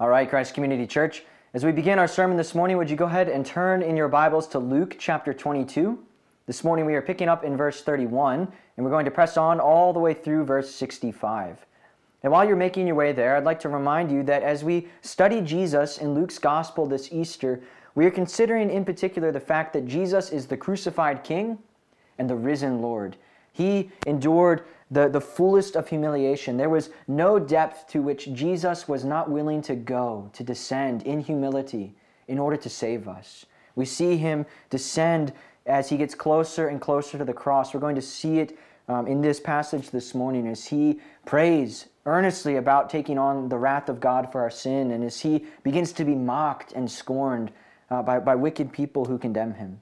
All right, Christ Community Church, as we begin our sermon this morning, would you go ahead and turn in your Bibles to Luke chapter 22? This morning we are picking up in verse 31, and we're going to press on all the way through verse 65. And while you're making your way there, I'd like to remind you that as we study Jesus in Luke's Gospel this Easter, we are considering in particular the fact that Jesus is the crucified King and the risen Lord. He endured the, the fullest of humiliation. There was no depth to which Jesus was not willing to go, to descend in humility in order to save us. We see him descend as he gets closer and closer to the cross. We're going to see it um, in this passage this morning as he prays earnestly about taking on the wrath of God for our sin and as he begins to be mocked and scorned uh, by, by wicked people who condemn him.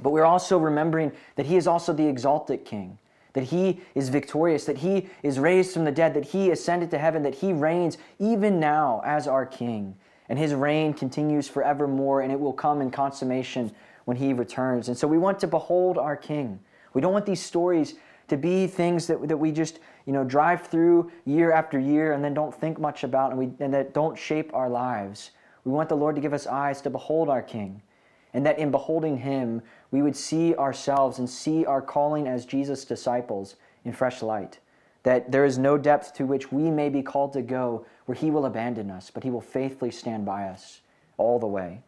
But we're also remembering that he is also the exalted king, that he is victorious, that he is raised from the dead, that he ascended to heaven, that he reigns even now as our king. And his reign continues forevermore, and it will come in consummation when he returns. And so we want to behold our king. We don't want these stories to be things that, that we just you know drive through year after year and then don't think much about and, we, and that don't shape our lives. We want the Lord to give us eyes to behold our king and that in beholding him, we would see ourselves and see our calling as Jesus' disciples in fresh light. That there is no depth to which we may be called to go where he will abandon us, but he will faithfully stand by us all the way.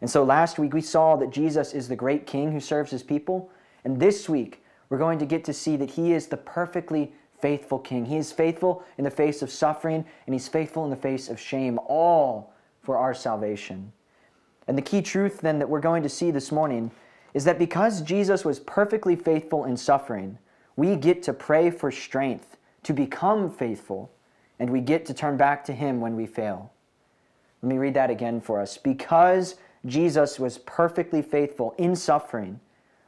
And so last week we saw that Jesus is the great king who serves his people. And this week we're going to get to see that he is the perfectly faithful king. He is faithful in the face of suffering and he's faithful in the face of shame, all for our salvation. And the key truth then that we're going to see this morning is that because Jesus was perfectly faithful in suffering, we get to pray for strength to become faithful, and we get to turn back to Him when we fail. Let me read that again for us. Because Jesus was perfectly faithful in suffering,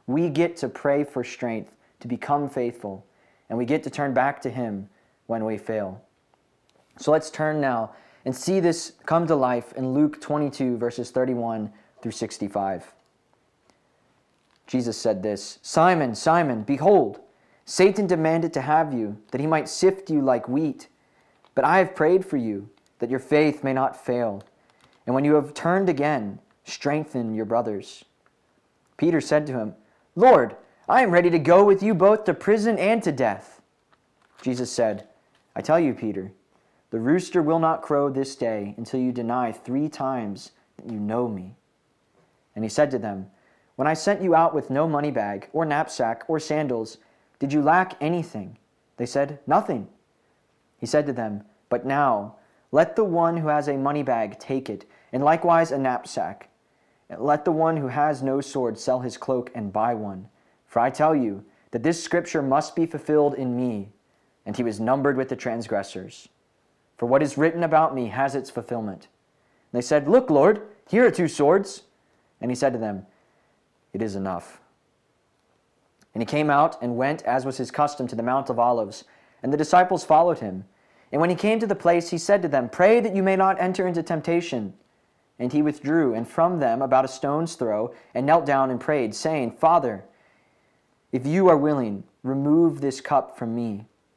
we get to pray for strength to become faithful, and we get to turn back to Him when we fail. So let's turn now and see this come to life in Luke 22, verses 31 through 65. Jesus said this Simon, Simon, behold, Satan demanded to have you, that he might sift you like wheat. But I have prayed for you, that your faith may not fail. And when you have turned again, strengthen your brothers. Peter said to him, Lord, I am ready to go with you both to prison and to death. Jesus said, I tell you, Peter, the rooster will not crow this day until you deny three times that you know me. And he said to them, When I sent you out with no money bag, or knapsack, or sandals, did you lack anything? They said, Nothing. He said to them, But now, let the one who has a money bag take it, and likewise a knapsack. Let the one who has no sword sell his cloak and buy one. For I tell you that this scripture must be fulfilled in me. And he was numbered with the transgressors for what is written about me has its fulfillment. And they said, Look, Lord, here are two swords. And he said to them, It is enough. And he came out and went, as was his custom, to the Mount of Olives. And the disciples followed him. And when he came to the place, he said to them, Pray that you may not enter into temptation. And he withdrew, and from them about a stone's throw, and knelt down and prayed, saying, Father, if you are willing, remove this cup from me.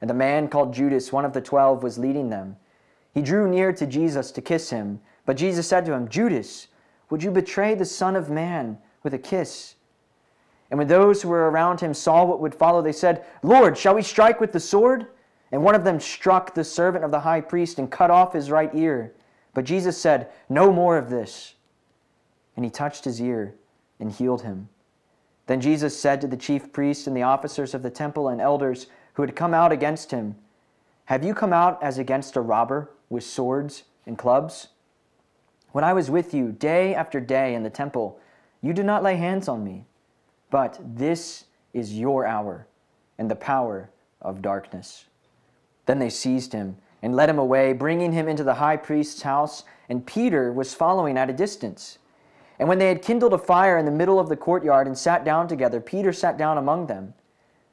and the man called Judas, one of the twelve, was leading them. He drew near to Jesus to kiss him, but Jesus said to him, Judas, would you betray the Son of Man with a kiss? And when those who were around him saw what would follow, they said, Lord, shall we strike with the sword? And one of them struck the servant of the high priest and cut off his right ear. But Jesus said, No more of this. And he touched his ear and healed him. Then Jesus said to the chief priests and the officers of the temple and elders, who had come out against him, Have you come out as against a robber with swords and clubs? When I was with you day after day in the temple, you did not lay hands on me. But this is your hour and the power of darkness. Then they seized him and led him away, bringing him into the high priest's house, and Peter was following at a distance. And when they had kindled a fire in the middle of the courtyard and sat down together, Peter sat down among them.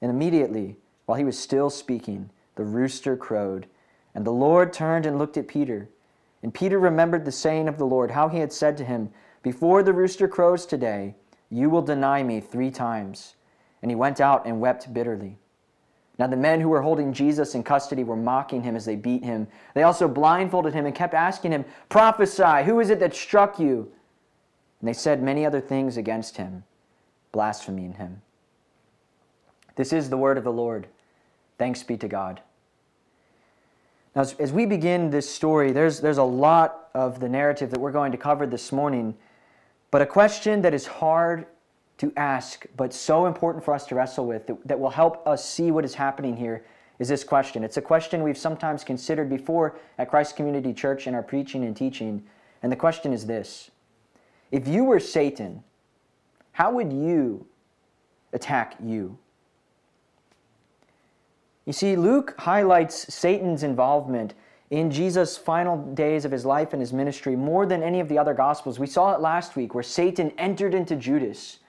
And immediately, while he was still speaking, the rooster crowed. And the Lord turned and looked at Peter. And Peter remembered the saying of the Lord, how he had said to him, Before the rooster crows today, you will deny me three times. And he went out and wept bitterly. Now, the men who were holding Jesus in custody were mocking him as they beat him. They also blindfolded him and kept asking him, Prophesy, who is it that struck you? And they said many other things against him, blaspheming him. This is the word of the Lord. Thanks be to God. Now, as, as we begin this story, there's, there's a lot of the narrative that we're going to cover this morning, but a question that is hard to ask, but so important for us to wrestle with, that, that will help us see what is happening here, is this question. It's a question we've sometimes considered before at Christ Community Church in our preaching and teaching. And the question is this If you were Satan, how would you attack you? You see, Luke highlights Satan's involvement in Jesus' final days of his life and his ministry more than any of the other Gospels. We saw it last week where Satan entered into Judas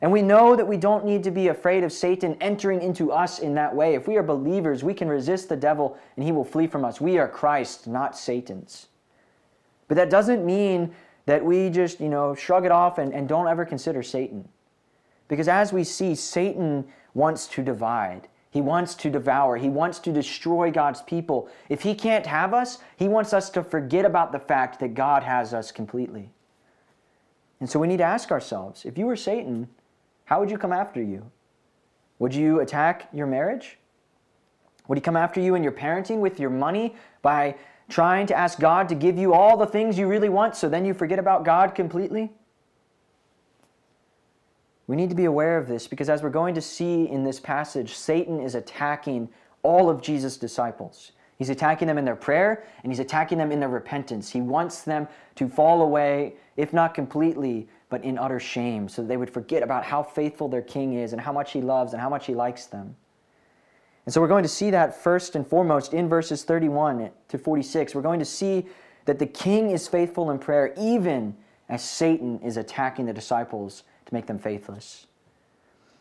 and we know that we don't need to be afraid of Satan entering into us in that way. If we are believers, we can resist the devil and he will flee from us. We are Christ, not Satan's. But that doesn't mean that we just, you know, shrug it off and, and don't ever consider Satan. Because as we see, Satan wants to divide. He wants to devour. He wants to destroy God's people. If he can't have us, he wants us to forget about the fact that God has us completely. And so we need to ask ourselves if you were Satan, how would you come after you? Would you attack your marriage? Would he come after you in your parenting with your money by trying to ask God to give you all the things you really want so then you forget about God completely? We need to be aware of this because as we're going to see in this passage, Satan is attacking all of Jesus' disciples. He's attacking them in their prayer and he's attacking them in their repentance. He wants them to fall away, if not completely, but in utter shame, so that they would forget about how faithful their king is and how much he loves and how much he likes them. And so we're going to see that first and foremost in verses 31 to 46. We're going to see that the king is faithful in prayer, even as Satan is attacking the disciples to make them faithless.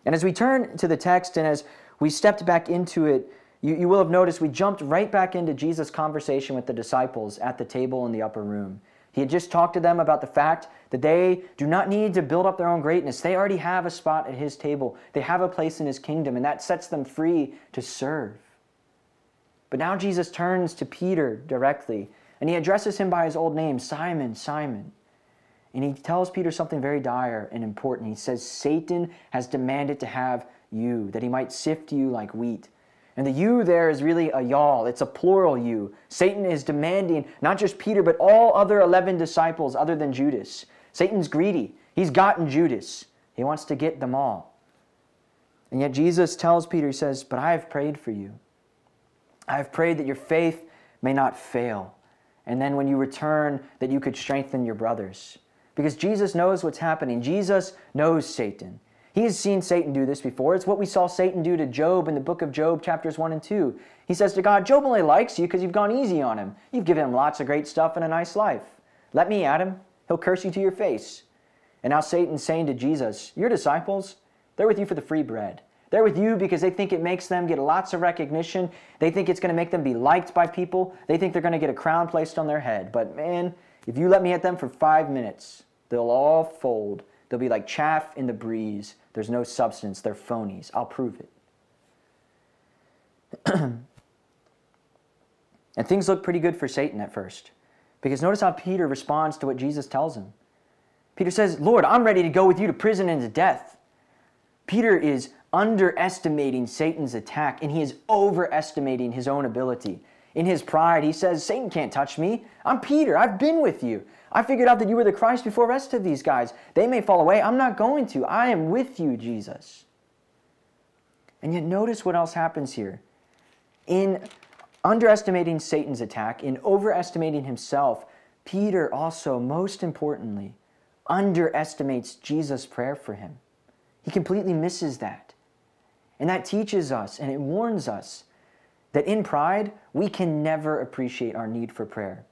And as we turn to the text and as we stepped back into it, you, you will have noticed we jumped right back into Jesus' conversation with the disciples at the table in the upper room. He had just talked to them about the fact that they do not need to build up their own greatness. They already have a spot at his table, they have a place in his kingdom, and that sets them free to serve. But now Jesus turns to Peter directly, and he addresses him by his old name, Simon, Simon. And he tells Peter something very dire and important. He says, Satan has demanded to have you, that he might sift you like wheat. And the you there is really a y'all. It's a plural you. Satan is demanding not just Peter, but all other 11 disciples other than Judas. Satan's greedy. He's gotten Judas. He wants to get them all. And yet Jesus tells Peter, He says, But I have prayed for you. I have prayed that your faith may not fail. And then when you return, that you could strengthen your brothers. Because Jesus knows what's happening. Jesus knows Satan. He has seen Satan do this before. It's what we saw Satan do to Job in the book of Job, chapters 1 and 2. He says to God, Job only likes you because you've gone easy on him. You've given him lots of great stuff and a nice life. Let me at him. He'll curse you to your face. And now Satan's saying to Jesus, Your disciples, they're with you for the free bread. They're with you because they think it makes them get lots of recognition. They think it's going to make them be liked by people. They think they're going to get a crown placed on their head. But man, if you let me at them for five minutes, they'll all fold. They'll be like chaff in the breeze. There's no substance. They're phonies. I'll prove it. and things look pretty good for Satan at first. Because notice how Peter responds to what Jesus tells him. Peter says, Lord, I'm ready to go with you to prison and to death. Peter is underestimating Satan's attack and he is overestimating his own ability. In his pride, he says, Satan can't touch me. I'm Peter. I've been with you. I figured out that you were the Christ before the rest of these guys. They may fall away. I'm not going to. I am with you, Jesus. And yet, notice what else happens here. In underestimating Satan's attack, in overestimating himself, Peter also, most importantly, underestimates Jesus' prayer for him. He completely misses that. And that teaches us and it warns us that in pride, we can never appreciate our need for prayer.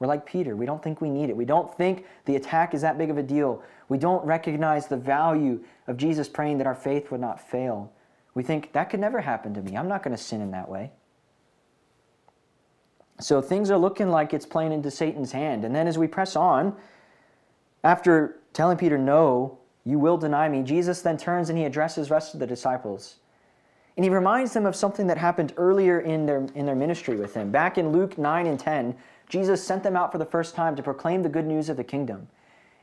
We're like Peter. We don't think we need it. We don't think the attack is that big of a deal. We don't recognize the value of Jesus praying that our faith would not fail. We think that could never happen to me. I'm not going to sin in that way. So things are looking like it's playing into Satan's hand. And then as we press on, after telling Peter, No, you will deny me, Jesus then turns and he addresses the rest of the disciples. And he reminds them of something that happened earlier in their, in their ministry with him. Back in Luke 9 and 10, Jesus sent them out for the first time to proclaim the good news of the kingdom.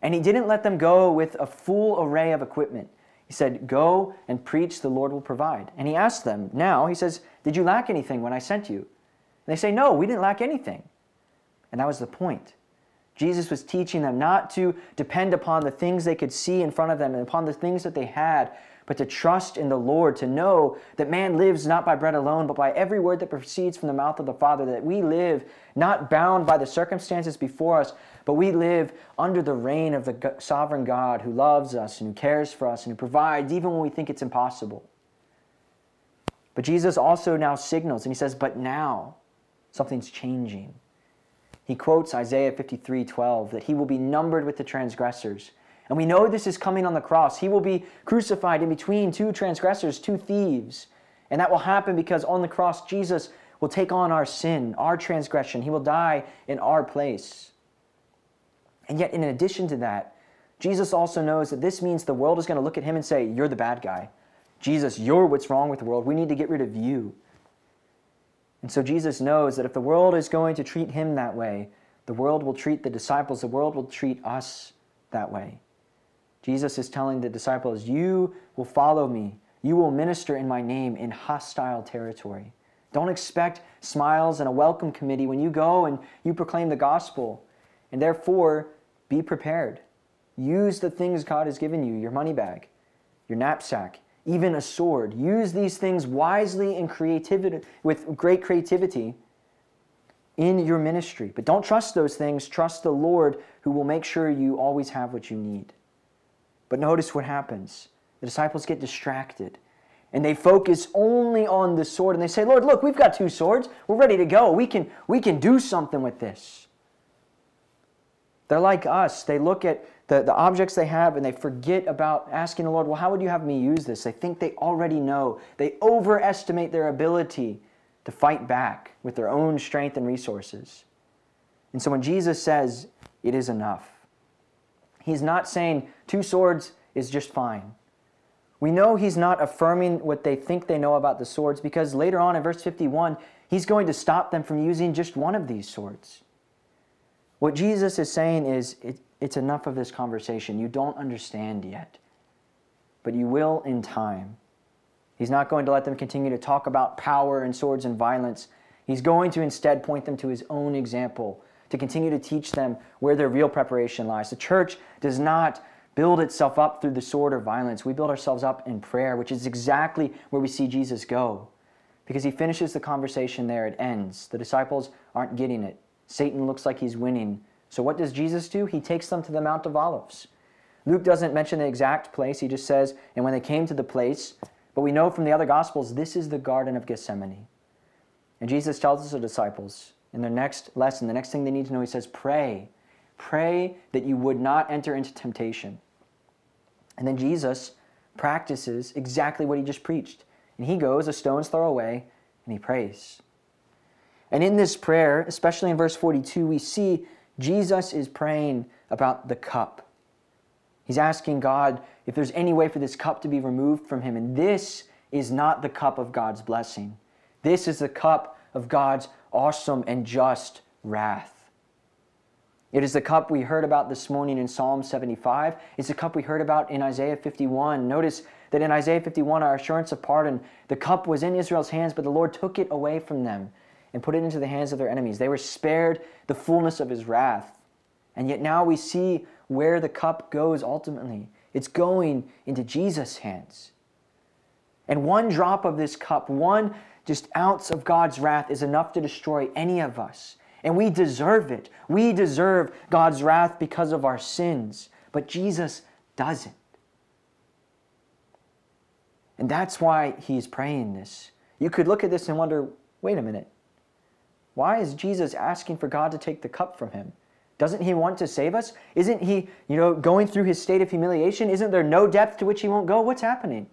And he didn't let them go with a full array of equipment. He said, Go and preach, the Lord will provide. And he asked them, Now, he says, Did you lack anything when I sent you? And they say, No, we didn't lack anything. And that was the point. Jesus was teaching them not to depend upon the things they could see in front of them and upon the things that they had, but to trust in the Lord, to know that man lives not by bread alone, but by every word that proceeds from the mouth of the Father, that we live not bound by the circumstances before us, but we live under the reign of the sovereign God who loves us and who cares for us and who provides even when we think it's impossible. But Jesus also now signals, and he says, But now something's changing. He quotes Isaiah 53 12, that he will be numbered with the transgressors and we know this is coming on the cross. He will be crucified in between two transgressors, two thieves. And that will happen because on the cross, Jesus will take on our sin, our transgression. He will die in our place. And yet, in addition to that, Jesus also knows that this means the world is going to look at him and say, You're the bad guy. Jesus, you're what's wrong with the world. We need to get rid of you. And so Jesus knows that if the world is going to treat him that way, the world will treat the disciples, the world will treat us that way. Jesus is telling the disciples, You will follow me. You will minister in my name in hostile territory. Don't expect smiles and a welcome committee when you go and you proclaim the gospel. And therefore, be prepared. Use the things God has given you your money bag, your knapsack, even a sword. Use these things wisely and creativity, with great creativity in your ministry. But don't trust those things. Trust the Lord who will make sure you always have what you need. But notice what happens. The disciples get distracted and they focus only on the sword and they say, Lord, look, we've got two swords. We're ready to go. We can, we can do something with this. They're like us. They look at the, the objects they have and they forget about asking the Lord, well, how would you have me use this? They think they already know. They overestimate their ability to fight back with their own strength and resources. And so when Jesus says, it is enough, He's not saying two swords is just fine. We know he's not affirming what they think they know about the swords because later on in verse 51, he's going to stop them from using just one of these swords. What Jesus is saying is it, it's enough of this conversation. You don't understand yet, but you will in time. He's not going to let them continue to talk about power and swords and violence. He's going to instead point them to his own example to continue to teach them where their real preparation lies. The church does not build itself up through the sword or violence. We build ourselves up in prayer, which is exactly where we see Jesus go. Because he finishes the conversation there, it ends. The disciples aren't getting it. Satan looks like he's winning. So what does Jesus do? He takes them to the Mount of Olives. Luke doesn't mention the exact place, he just says, and when they came to the place, but we know from the other Gospels, this is the Garden of Gethsemane. And Jesus tells the disciples, in their next lesson, the next thing they need to know, he says, pray. Pray that you would not enter into temptation. And then Jesus practices exactly what he just preached. And he goes a stone's throw away and he prays. And in this prayer, especially in verse 42, we see Jesus is praying about the cup. He's asking God if there's any way for this cup to be removed from him. And this is not the cup of God's blessing. This is the cup of God's awesome and just wrath. It is the cup we heard about this morning in Psalm 75. It's the cup we heard about in Isaiah 51. Notice that in Isaiah 51, our assurance of pardon, the cup was in Israel's hands, but the Lord took it away from them. and put it into the hands of their enemies. They were spared the fullness of his wrath. And yet now we see where the cup goes ultimately. It's going into Jesus' hands. And one drop of this cup, one just ounce of God's wrath is enough to destroy any of us. And we deserve it. We deserve God's wrath because of our sins. But Jesus doesn't. And that's why he's praying this. You could look at this and wonder wait a minute. Why is Jesus asking for God to take the cup from him? Doesn't he want to save us? Isn't he, you know, going through his state of humiliation? Isn't there no depth to which he won't go? What's happening?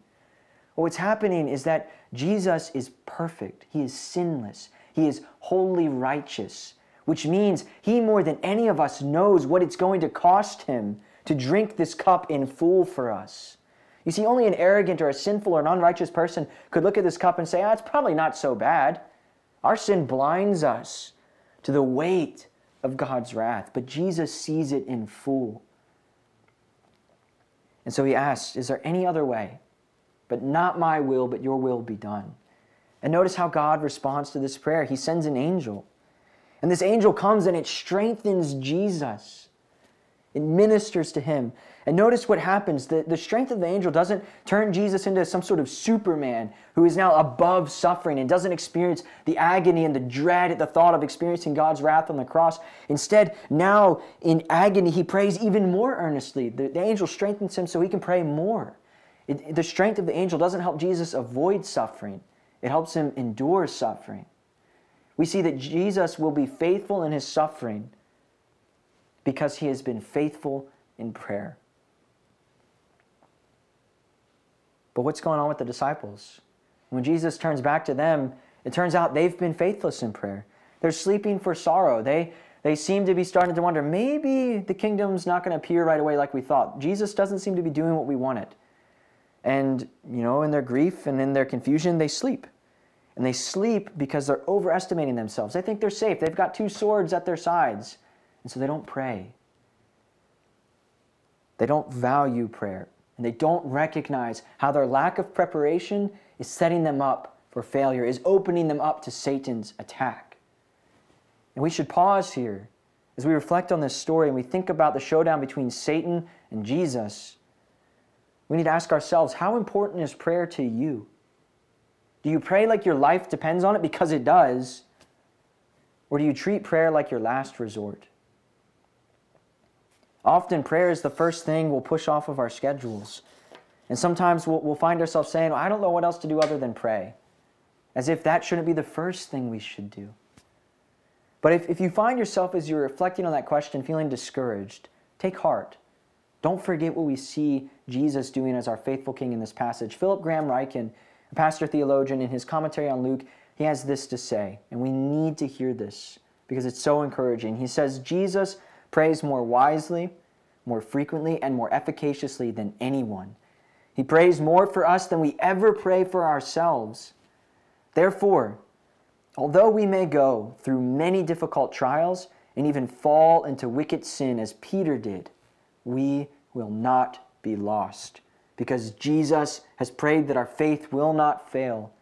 Well, what's happening is that Jesus is perfect. He is sinless. He is wholly righteous, which means he more than any of us knows what it's going to cost him to drink this cup in full for us. You see, only an arrogant or a sinful or an unrighteous person could look at this cup and say, ah, it's probably not so bad. Our sin blinds us to the weight of God's wrath, but Jesus sees it in full. And so he asks, Is there any other way? But not my will, but your will be done. And notice how God responds to this prayer. He sends an angel. And this angel comes and it strengthens Jesus. It ministers to him. And notice what happens. The, the strength of the angel doesn't turn Jesus into some sort of superman who is now above suffering and doesn't experience the agony and the dread at the thought of experiencing God's wrath on the cross. Instead, now in agony, he prays even more earnestly. The, the angel strengthens him so he can pray more. It, the strength of the angel doesn't help Jesus avoid suffering, it helps him endure suffering. We see that Jesus will be faithful in his suffering because he has been faithful in prayer. But what's going on with the disciples? When Jesus turns back to them, it turns out they've been faithless in prayer. They're sleeping for sorrow. They, they seem to be starting to wonder maybe the kingdom's not going to appear right away like we thought. Jesus doesn't seem to be doing what we wanted. And, you know, in their grief and in their confusion, they sleep. And they sleep because they're overestimating themselves. They think they're safe. They've got two swords at their sides. And so they don't pray. They don't value prayer and they don't recognize how their lack of preparation is setting them up for failure, is opening them up to Satan's attack. And we should pause here as we reflect on this story and we think about the showdown between Satan and Jesus. We need to ask ourselves how important is prayer to you? Do you pray like your life depends on it because it does? Or do you treat prayer like your last resort? Often, prayer is the first thing we'll push off of our schedules. And sometimes we'll, we'll find ourselves saying, well, I don't know what else to do other than pray, as if that shouldn't be the first thing we should do. But if, if you find yourself as you're reflecting on that question feeling discouraged, take heart. Don't forget what we see Jesus doing as our faithful King in this passage. Philip Graham Ryken, pastor theologian, in his commentary on Luke, he has this to say, and we need to hear this because it's so encouraging. He says, Jesus prays more wisely, more frequently, and more efficaciously than anyone. He prays more for us than we ever pray for ourselves. Therefore, although we may go through many difficult trials and even fall into wicked sin as Peter did, we will not be lost because Jesus has prayed that our faith will not fail.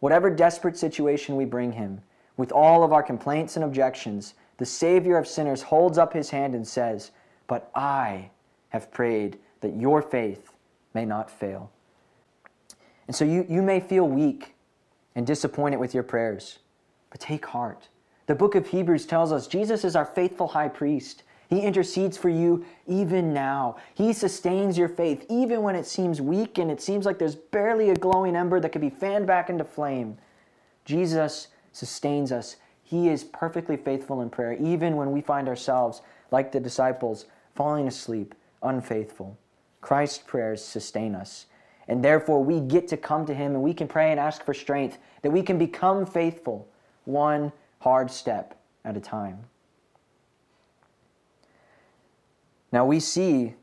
Whatever desperate situation we bring him, with all of our complaints and objections, the Savior of sinners holds up his hand and says, But I have prayed that your faith may not fail. And so you, you may feel weak and disappointed with your prayers, but take heart. The book of Hebrews tells us Jesus is our faithful high priest. He intercedes for you even now. He sustains your faith even when it seems weak and it seems like there's barely a glowing ember that could be fanned back into flame. Jesus sustains us he is perfectly faithful in prayer, even when we find ourselves, like the disciples, falling asleep, unfaithful. Christ's prayers sustain us. And therefore, we get to come to Him and we can pray and ask for strength, that we can become faithful, one hard step at a time. Now, we see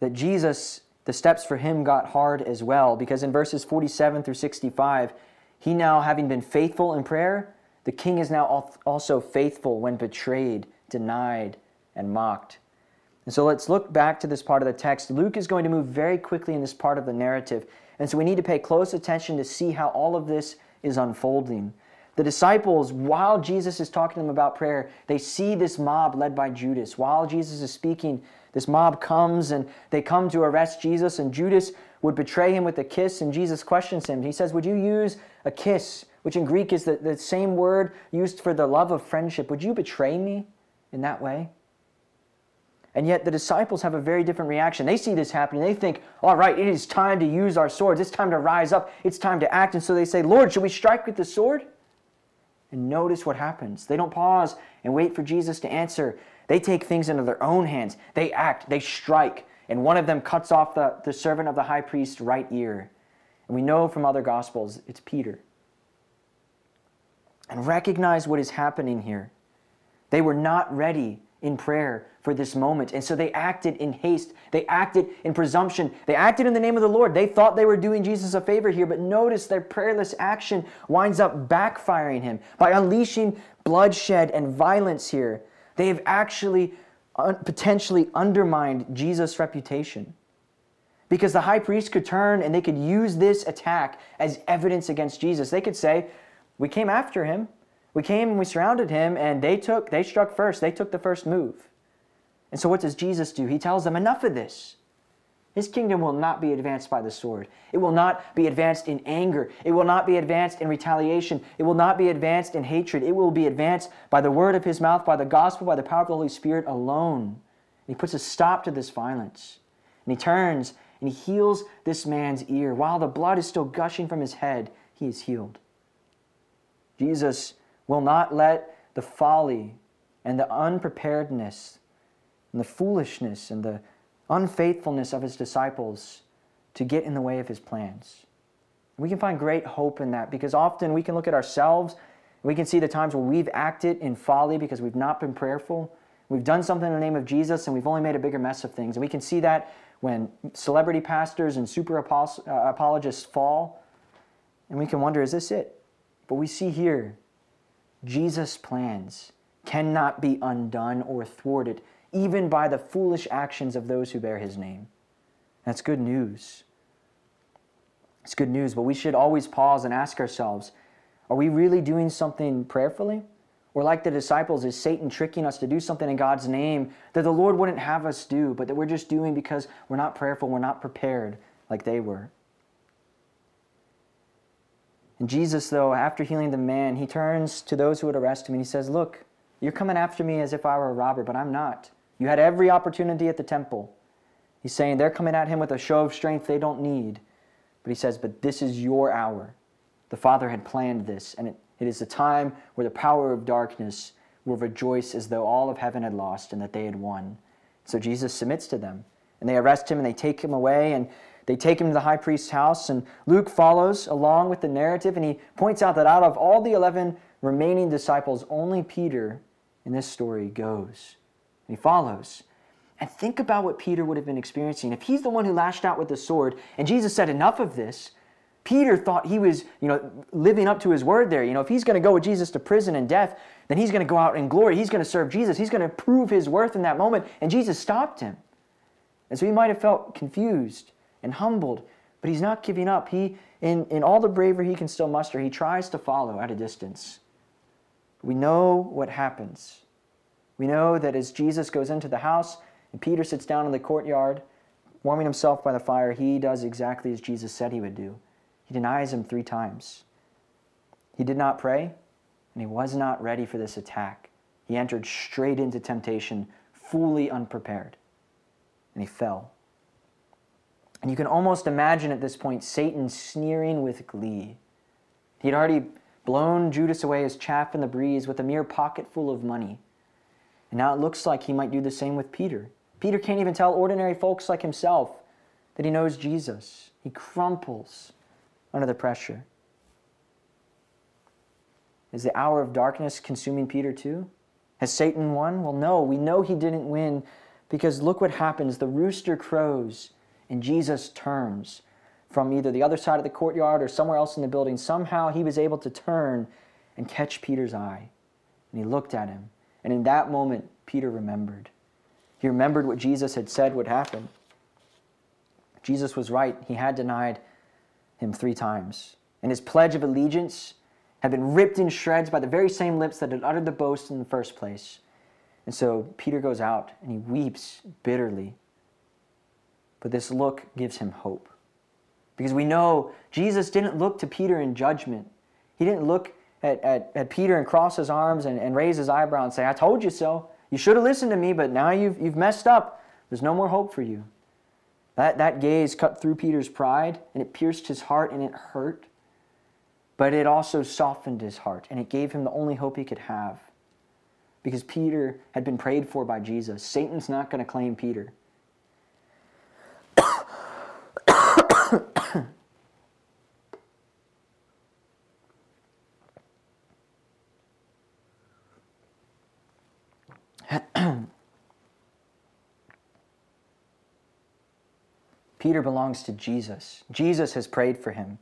that Jesus, the steps for Him got hard as well, because in verses 47 through 65, He now, having been faithful in prayer, the king is now also faithful when betrayed, denied, and mocked. And so let's look back to this part of the text. Luke is going to move very quickly in this part of the narrative. And so we need to pay close attention to see how all of this is unfolding. The disciples, while Jesus is talking to them about prayer, they see this mob led by Judas. While Jesus is speaking, this mob comes and they come to arrest Jesus, and Judas would betray him with a kiss. And Jesus questions him. He says, Would you use a kiss, which in Greek is the, the same word used for the love of friendship? Would you betray me in that way? And yet the disciples have a very different reaction. They see this happening. They think, all right, it is time to use our swords. It's time to rise up. It's time to act. And so they say, Lord, should we strike with the sword? And notice what happens. They don't pause and wait for Jesus to answer. They take things into their own hands. They act, they strike. And one of them cuts off the, the servant of the high priest's right ear. And we know from other gospels it's Peter. And recognize what is happening here. They were not ready in prayer for this moment. And so they acted in haste. They acted in presumption. They acted in the name of the Lord. They thought they were doing Jesus a favor here, but notice their prayerless action winds up backfiring him by unleashing bloodshed and violence here. They have actually uh, potentially undermined Jesus' reputation. Because the high priest could turn and they could use this attack as evidence against Jesus. They could say, We came after him. We came and we surrounded him, and they took, they struck first. They took the first move. And so what does Jesus do? He tells them, Enough of this. His kingdom will not be advanced by the sword. It will not be advanced in anger. It will not be advanced in retaliation. It will not be advanced in hatred. It will be advanced by the word of his mouth, by the gospel, by the power of the Holy Spirit alone. And he puts a stop to this violence. And he turns and he heals this man's ear. While the blood is still gushing from his head, he is healed. Jesus will not let the folly and the unpreparedness and the foolishness and the unfaithfulness of his disciples to get in the way of his plans. We can find great hope in that because often we can look at ourselves we can see the times where we've acted in folly because we've not been prayerful. We've done something in the name of Jesus and we've only made a bigger mess of things. And we can see that when celebrity pastors and super uh, apologists fall. And we can wonder, is this it? But we see here, Jesus' plans cannot be undone or thwarted even by the foolish actions of those who bear his name. That's good news. It's good news, but we should always pause and ask ourselves are we really doing something prayerfully? Or, like the disciples, is Satan tricking us to do something in God's name that the Lord wouldn't have us do, but that we're just doing because we're not prayerful, we're not prepared like they were? And Jesus, though, after healing the man, he turns to those who would arrest him and he says, Look, you're coming after me as if I were a robber, but I'm not. You had every opportunity at the temple. He's saying they're coming at him with a show of strength they don't need. But he says, But this is your hour. The Father had planned this, and it, it is a time where the power of darkness will rejoice as though all of heaven had lost and that they had won. So Jesus submits to them, and they arrest him and they take him away and they take him to the high priest's house. And Luke follows along with the narrative, and he points out that out of all the 11 remaining disciples, only Peter in this story goes he follows. And think about what Peter would have been experiencing. If he's the one who lashed out with the sword, and Jesus said, Enough of this, Peter thought he was, you know, living up to his word there. You know, if he's going to go with Jesus to prison and death, then he's going to go out in glory. He's going to serve Jesus. He's going to prove his worth in that moment. And Jesus stopped him. And so he might have felt confused and humbled, but he's not giving up. He, in, in all the bravery he can still muster, he tries to follow at a distance. We know what happens. We know that as Jesus goes into the house and Peter sits down in the courtyard, warming himself by the fire, he does exactly as Jesus said he would do. He denies him three times. He did not pray, and he was not ready for this attack. He entered straight into temptation, fully unprepared, and he fell. And you can almost imagine at this point Satan sneering with glee. He had already blown Judas away as chaff in the breeze with a mere pocketful of money. And now it looks like he might do the same with Peter. Peter can't even tell ordinary folks like himself that he knows Jesus. He crumples under the pressure. Is the hour of darkness consuming Peter too? Has Satan won? Well, no, we know he didn't win because look what happens. The rooster crows and Jesus turns from either the other side of the courtyard or somewhere else in the building. Somehow he was able to turn and catch Peter's eye. And he looked at him and in that moment, Peter remembered. He remembered what Jesus had said would happen. Jesus was right. He had denied him three times. And his pledge of allegiance had been ripped in shreds by the very same lips that had uttered the boast in the first place. And so Peter goes out and he weeps bitterly. But this look gives him hope. Because we know Jesus didn't look to Peter in judgment. He didn't look at, at, at Peter and cross his arms and, and raise his eyebrow and say, I told you so. You should have listened to me, but now you've, you've messed up. There's no more hope for you. That, that gaze cut through Peter's pride and it pierced his heart and it hurt. But it also softened his heart and it gave him the only hope he could have. Because Peter had been prayed for by Jesus. Satan's not going to claim Peter. Peter belongs to Jesus. Jesus has prayed for him.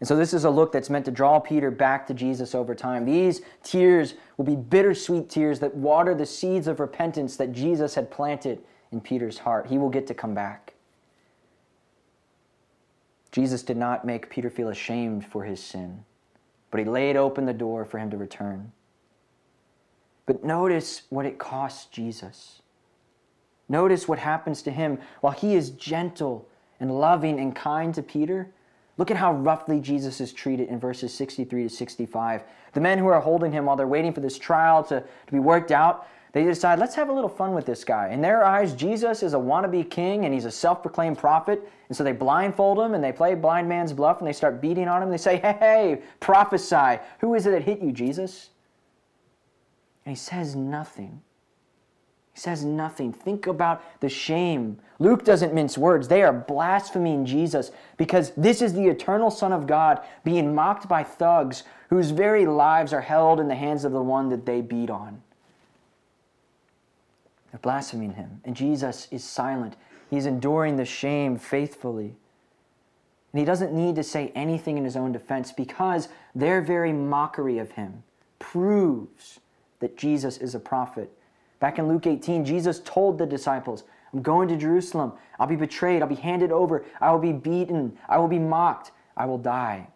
And so, this is a look that's meant to draw Peter back to Jesus over time. These tears will be bittersweet tears that water the seeds of repentance that Jesus had planted in Peter's heart. He will get to come back. Jesus did not make Peter feel ashamed for his sin, but he laid open the door for him to return. But notice what it costs Jesus. Notice what happens to him while he is gentle and loving and kind to Peter. Look at how roughly Jesus is treated in verses 63 to 65. The men who are holding him while they're waiting for this trial to, to be worked out, they decide, let's have a little fun with this guy. In their eyes, Jesus is a wannabe king and he's a self proclaimed prophet. And so they blindfold him and they play blind man's bluff and they start beating on him. They say, hey, hey, prophesy. Who is it that hit you, Jesus? And he says nothing. He says nothing. Think about the shame. Luke doesn't mince words. They are blaspheming Jesus because this is the eternal Son of God being mocked by thugs whose very lives are held in the hands of the one that they beat on. They're blaspheming him. And Jesus is silent. He's enduring the shame faithfully. And he doesn't need to say anything in his own defense because their very mockery of him proves that Jesus is a prophet Back in Luke 18, Jesus told the disciples, I'm going to Jerusalem. I'll be betrayed. I'll be handed over. I will be beaten. I will be mocked. I will die.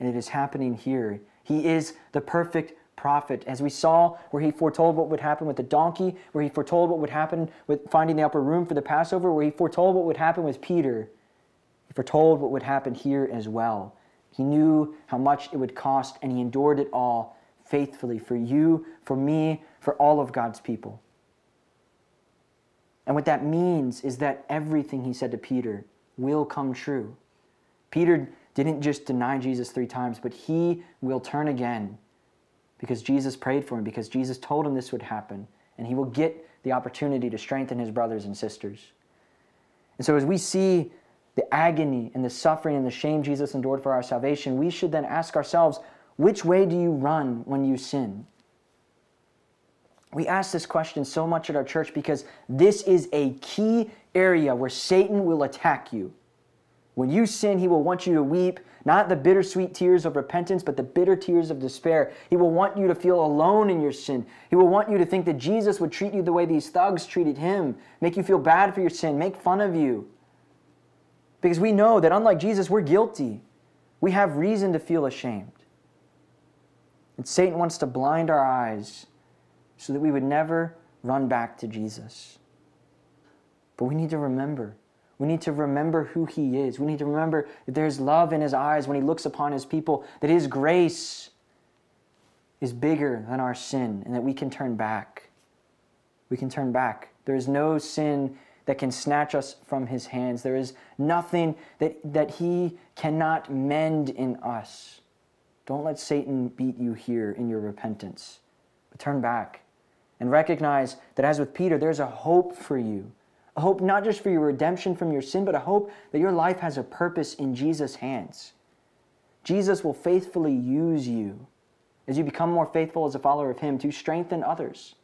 And it is happening here. He is the perfect prophet. As we saw, where he foretold what would happen with the donkey, where he foretold what would happen with finding the upper room for the Passover, where he foretold what would happen with Peter, he foretold what would happen here as well. He knew how much it would cost, and he endured it all faithfully for you, for me, for all of God's people. And what that means is that everything he said to Peter will come true. Peter didn't just deny Jesus three times, but he will turn again because Jesus prayed for him, because Jesus told him this would happen, and he will get the opportunity to strengthen his brothers and sisters. And so, as we see the agony and the suffering and the shame Jesus endured for our salvation, we should then ask ourselves which way do you run when you sin? We ask this question so much at our church because this is a key area where Satan will attack you. When you sin, he will want you to weep, not the bittersweet tears of repentance, but the bitter tears of despair. He will want you to feel alone in your sin. He will want you to think that Jesus would treat you the way these thugs treated him, make you feel bad for your sin, make fun of you. Because we know that unlike Jesus, we're guilty. We have reason to feel ashamed. And Satan wants to blind our eyes so that we would never run back to Jesus. But we need to remember. We need to remember who He is. We need to remember that there's love in His eyes when He looks upon His people, that His grace is bigger than our sin, and that we can turn back. We can turn back. There is no sin that can snatch us from His hands. There is nothing that, that He cannot mend in us. Don't let Satan beat you here in your repentance, but turn back and recognize that, as with Peter, there's a hope for you. A hope not just for your redemption from your sin, but a hope that your life has a purpose in Jesus' hands. Jesus will faithfully use you as you become more faithful as a follower of Him to strengthen others.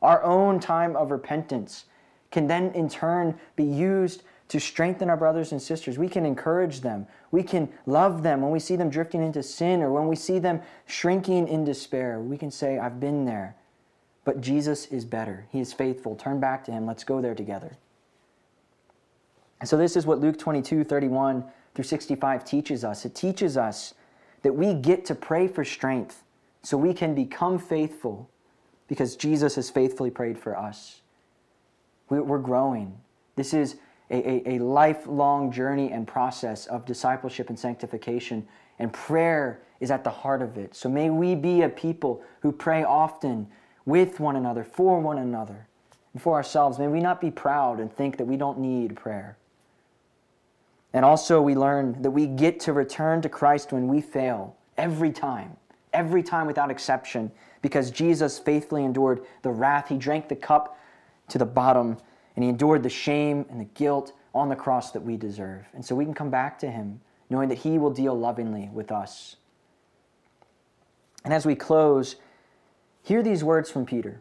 Our own time of repentance can then, in turn, be used to strengthen our brothers and sisters. We can encourage them. We can love them when we see them drifting into sin or when we see them shrinking in despair. We can say, I've been there. But Jesus is better. He is faithful. Turn back to him. Let's go there together. And so, this is what Luke 22 31 through 65 teaches us. It teaches us that we get to pray for strength so we can become faithful because Jesus has faithfully prayed for us. We're growing. This is a, a, a, lifelong journey and process of discipleship and sanctification, and prayer is at the heart of it. So may we be a people who pray often with one another, for one another, and for ourselves. May we not be proud and think that we don't need prayer. And also, we learn that we get to return to Christ when we fail every time, every time without exception, because Jesus faithfully endured the wrath. He drank the cup to the bottom, and he endured the shame and the guilt on the cross that we deserve. And so we can come back to him knowing that he will deal lovingly with us. And as we close, hear these words from Peter.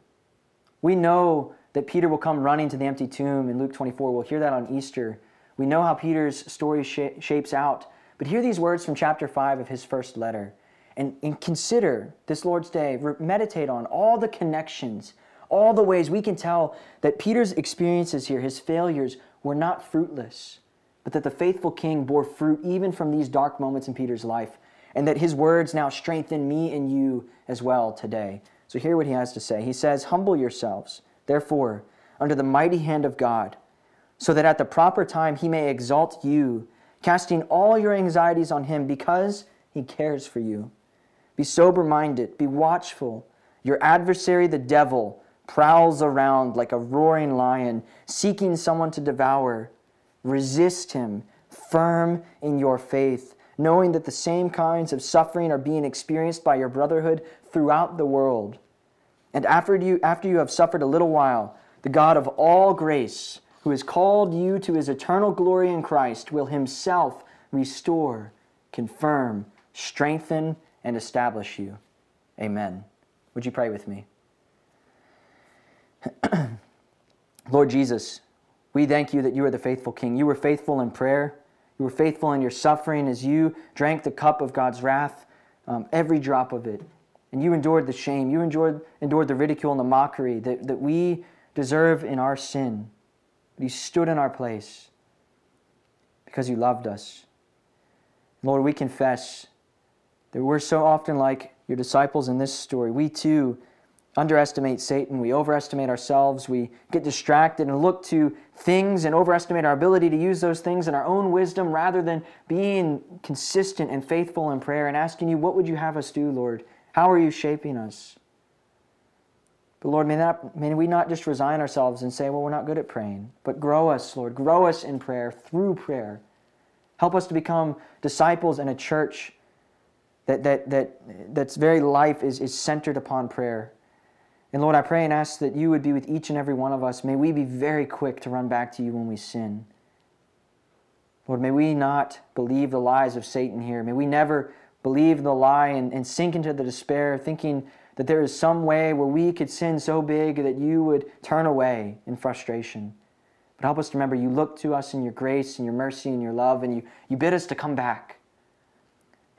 We know that Peter will come running to the empty tomb in Luke 24. We'll hear that on Easter. We know how Peter's story sh- shapes out. But hear these words from chapter 5 of his first letter. And, and consider this Lord's Day, meditate on all the connections, all the ways we can tell that Peter's experiences here, his failures, were not fruitless, but that the faithful king bore fruit even from these dark moments in Peter's life, and that his words now strengthen me and you as well today. So hear what he has to say. He says, Humble yourselves, therefore, under the mighty hand of God so that at the proper time he may exalt you, casting all your anxieties on him because he cares for you. Be sober minded, be watchful. Your adversary, the devil, prowls around like a roaring lion, seeking someone to devour. Resist him, firm in your faith, knowing that the same kinds of suffering are being experienced by your brotherhood throughout the world. And after you, after you have suffered a little while, the God of all grace, who has called you to his eternal glory in Christ, will himself restore, confirm, strengthen, and establish you. Amen. Would you pray with me? Lord Jesus, we thank you that you are the faithful King. You were faithful in prayer. You were faithful in your suffering as you drank the cup of God's wrath, um, every drop of it. And you endured the shame. You endured, endured the ridicule and the mockery that, that we deserve in our sin. But you stood in our place because you loved us. Lord, we confess that we're so often like your disciples in this story. We too underestimate Satan. We overestimate ourselves. We get distracted and look to things and overestimate our ability to use those things in our own wisdom rather than being consistent and faithful in prayer and asking you, What would you have us do, Lord? How are you shaping us? But Lord, may, that, may we not just resign ourselves and say, well, we're not good at praying, but grow us, Lord. Grow us in prayer, through prayer. Help us to become disciples in a church that, that, that, that's very life is, is centered upon prayer. And Lord, I pray and ask that you would be with each and every one of us. May we be very quick to run back to you when we sin. Lord, may we not believe the lies of Satan here. May we never believe the lie and, and sink into the despair, thinking that there is some way where we could sin so big that you would turn away in frustration. But help us to remember you look to us in your grace and your mercy and your love, and you, you bid us to come back.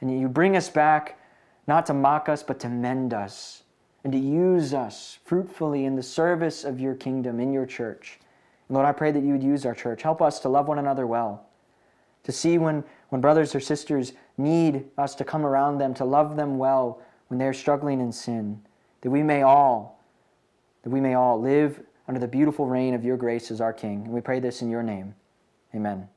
And you bring us back not to mock us, but to mend us and to use us fruitfully in the service of your kingdom, in your church. Lord, I pray that you would use our church. Help us to love one another well, to see when, when brothers or sisters need us to come around them, to love them well when they are struggling in sin, that we may all, that we may all live under the beautiful reign of your grace as our King. And we pray this in your name. Amen.